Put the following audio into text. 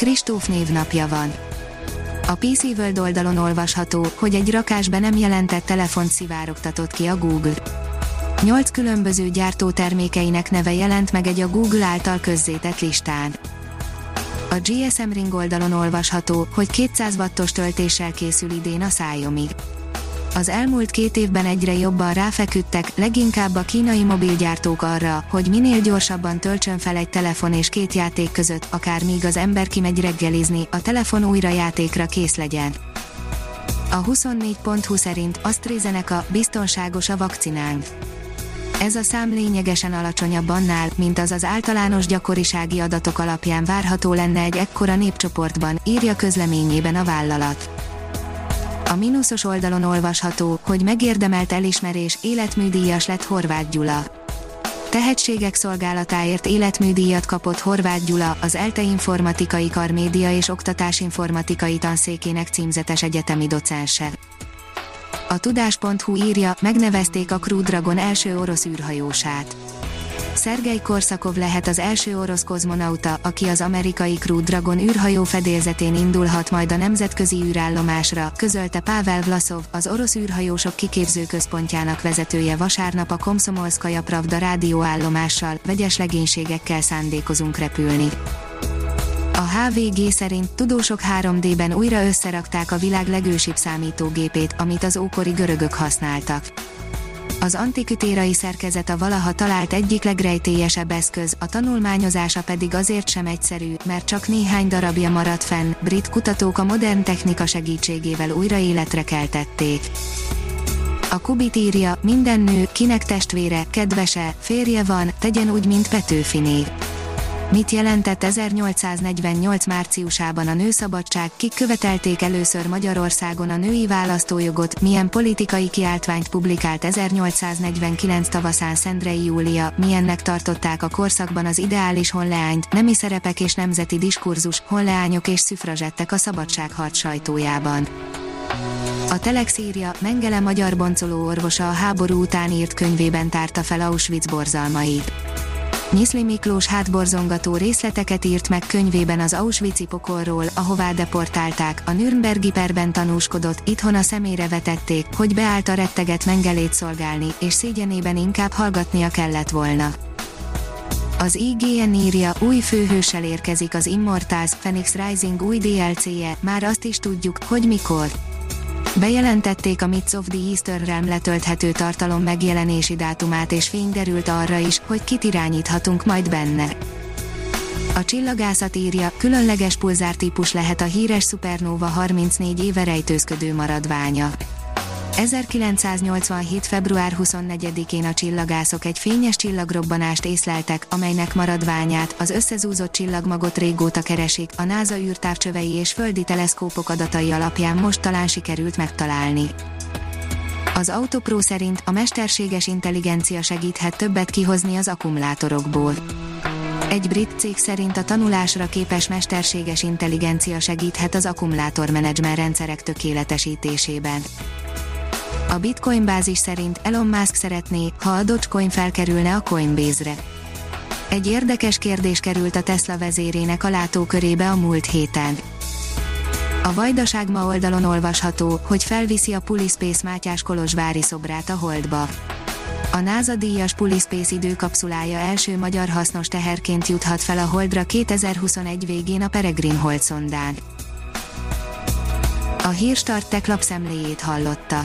Kristóf névnapja van. A PC World oldalon olvasható, hogy egy rakásbe nem jelentett telefont szivárogtatott ki a Google. Nyolc különböző gyártó termékeinek neve jelent meg egy a Google által közzétett listán. A GSM Ring oldalon olvasható, hogy 200 wattos töltéssel készül idén a Xiaomi. Az elmúlt két évben egyre jobban ráfeküdtek, leginkább a kínai mobilgyártók arra, hogy minél gyorsabban töltsön fel egy telefon és két játék között, akár míg az ember kimegy reggelizni, a telefon újra játékra kész legyen. A 24.20 szerint AstraZeneca biztonságos a vakcinánk. Ez a szám lényegesen alacsonyabb annál, mint az az általános gyakorisági adatok alapján várható lenne egy ekkora népcsoportban, írja közleményében a vállalat. A mínuszos oldalon olvasható, hogy megérdemelt elismerés életműdíjas lett Horváth Gyula. Tehetségek szolgálatáért életműdíjat kapott Horváth Gyula, az ELTE informatikai karmédia és oktatásinformatikai tanszékének címzetes egyetemi docense. A tudás.hu írja, megnevezték a Crew Dragon első orosz űrhajósát. Szergej Korszakov lehet az első orosz kozmonauta, aki az amerikai Crew Dragon űrhajó fedélzetén indulhat majd a nemzetközi űrállomásra, közölte Pavel Vlasov, az orosz űrhajósok kiképzőközpontjának vezetője vasárnap a Komszomolszkaja Pravda rádióállomással, vegyes legénységekkel szándékozunk repülni. A HVG szerint tudósok 3D-ben újra összerakták a világ legősibb számítógépét, amit az ókori görögök használtak. Az antikütérai szerkezet a valaha talált egyik legrejtélyesebb eszköz, a tanulmányozása pedig azért sem egyszerű, mert csak néhány darabja maradt fenn, brit kutatók a modern technika segítségével újra életre keltették. A Kubit írja, minden nő, kinek testvére, kedvese, férje van, tegyen úgy, mint Petőfiné. Mit jelentett 1848 márciusában a nőszabadság, kik követelték először Magyarországon a női választójogot, milyen politikai kiáltványt publikált 1849 tavaszán Szendrei Júlia, milyennek tartották a korszakban az ideális honleányt, nemi szerepek és nemzeti diskurzus, honleányok és szüfrazsettek a szabadságharc sajtójában. A Telex írja, Mengele magyar boncoló orvosa a háború után írt könyvében tárta fel Auschwitz borzalmait. Nyiszli Miklós hátborzongató részleteket írt meg könyvében az Auschwitz-i pokolról, ahová deportálták, a Nürnbergi perben tanúskodott, itthon a szemére vetették, hogy beállt a retteget mengelét szolgálni, és szégyenében inkább hallgatnia kellett volna. Az IGN írja, új főhőssel érkezik az Immortals Phoenix Rising új DLC-je, már azt is tudjuk, hogy mikor. Bejelentették a Myths of the Eastern Realm letölthető tartalom megjelenési dátumát és fény derült arra is, hogy kit irányíthatunk majd benne. A csillagászat írja, különleges pulzártípus lehet a híres Supernova 34 éve rejtőzködő maradványa. 1987. február 24-én a csillagászok egy fényes csillagrobbanást észleltek, amelynek maradványát, az összezúzott csillagmagot régóta keresik, a NASA űrtávcsövei és földi teleszkópok adatai alapján most talán sikerült megtalálni. Az Autopro szerint a mesterséges intelligencia segíthet többet kihozni az akkumulátorokból. Egy brit cég szerint a tanulásra képes mesterséges intelligencia segíthet az akkumulátormenedzsment rendszerek tökéletesítésében. A Bitcoin bázis szerint Elon Musk szeretné, ha a Dogecoin felkerülne a Coinbase-re. Egy érdekes kérdés került a Tesla vezérének a látókörébe a múlt héten. A Vajdaság ma oldalon olvasható, hogy felviszi a Pulispace Mátyás Kolozsvári szobrát a Holdba. A NASA díjas Pulispace időkapszulája első magyar hasznos teherként juthat fel a Holdra 2021 végén a Peregrine Hold szondán. A Hírstart tech lapszemléjét hallotta.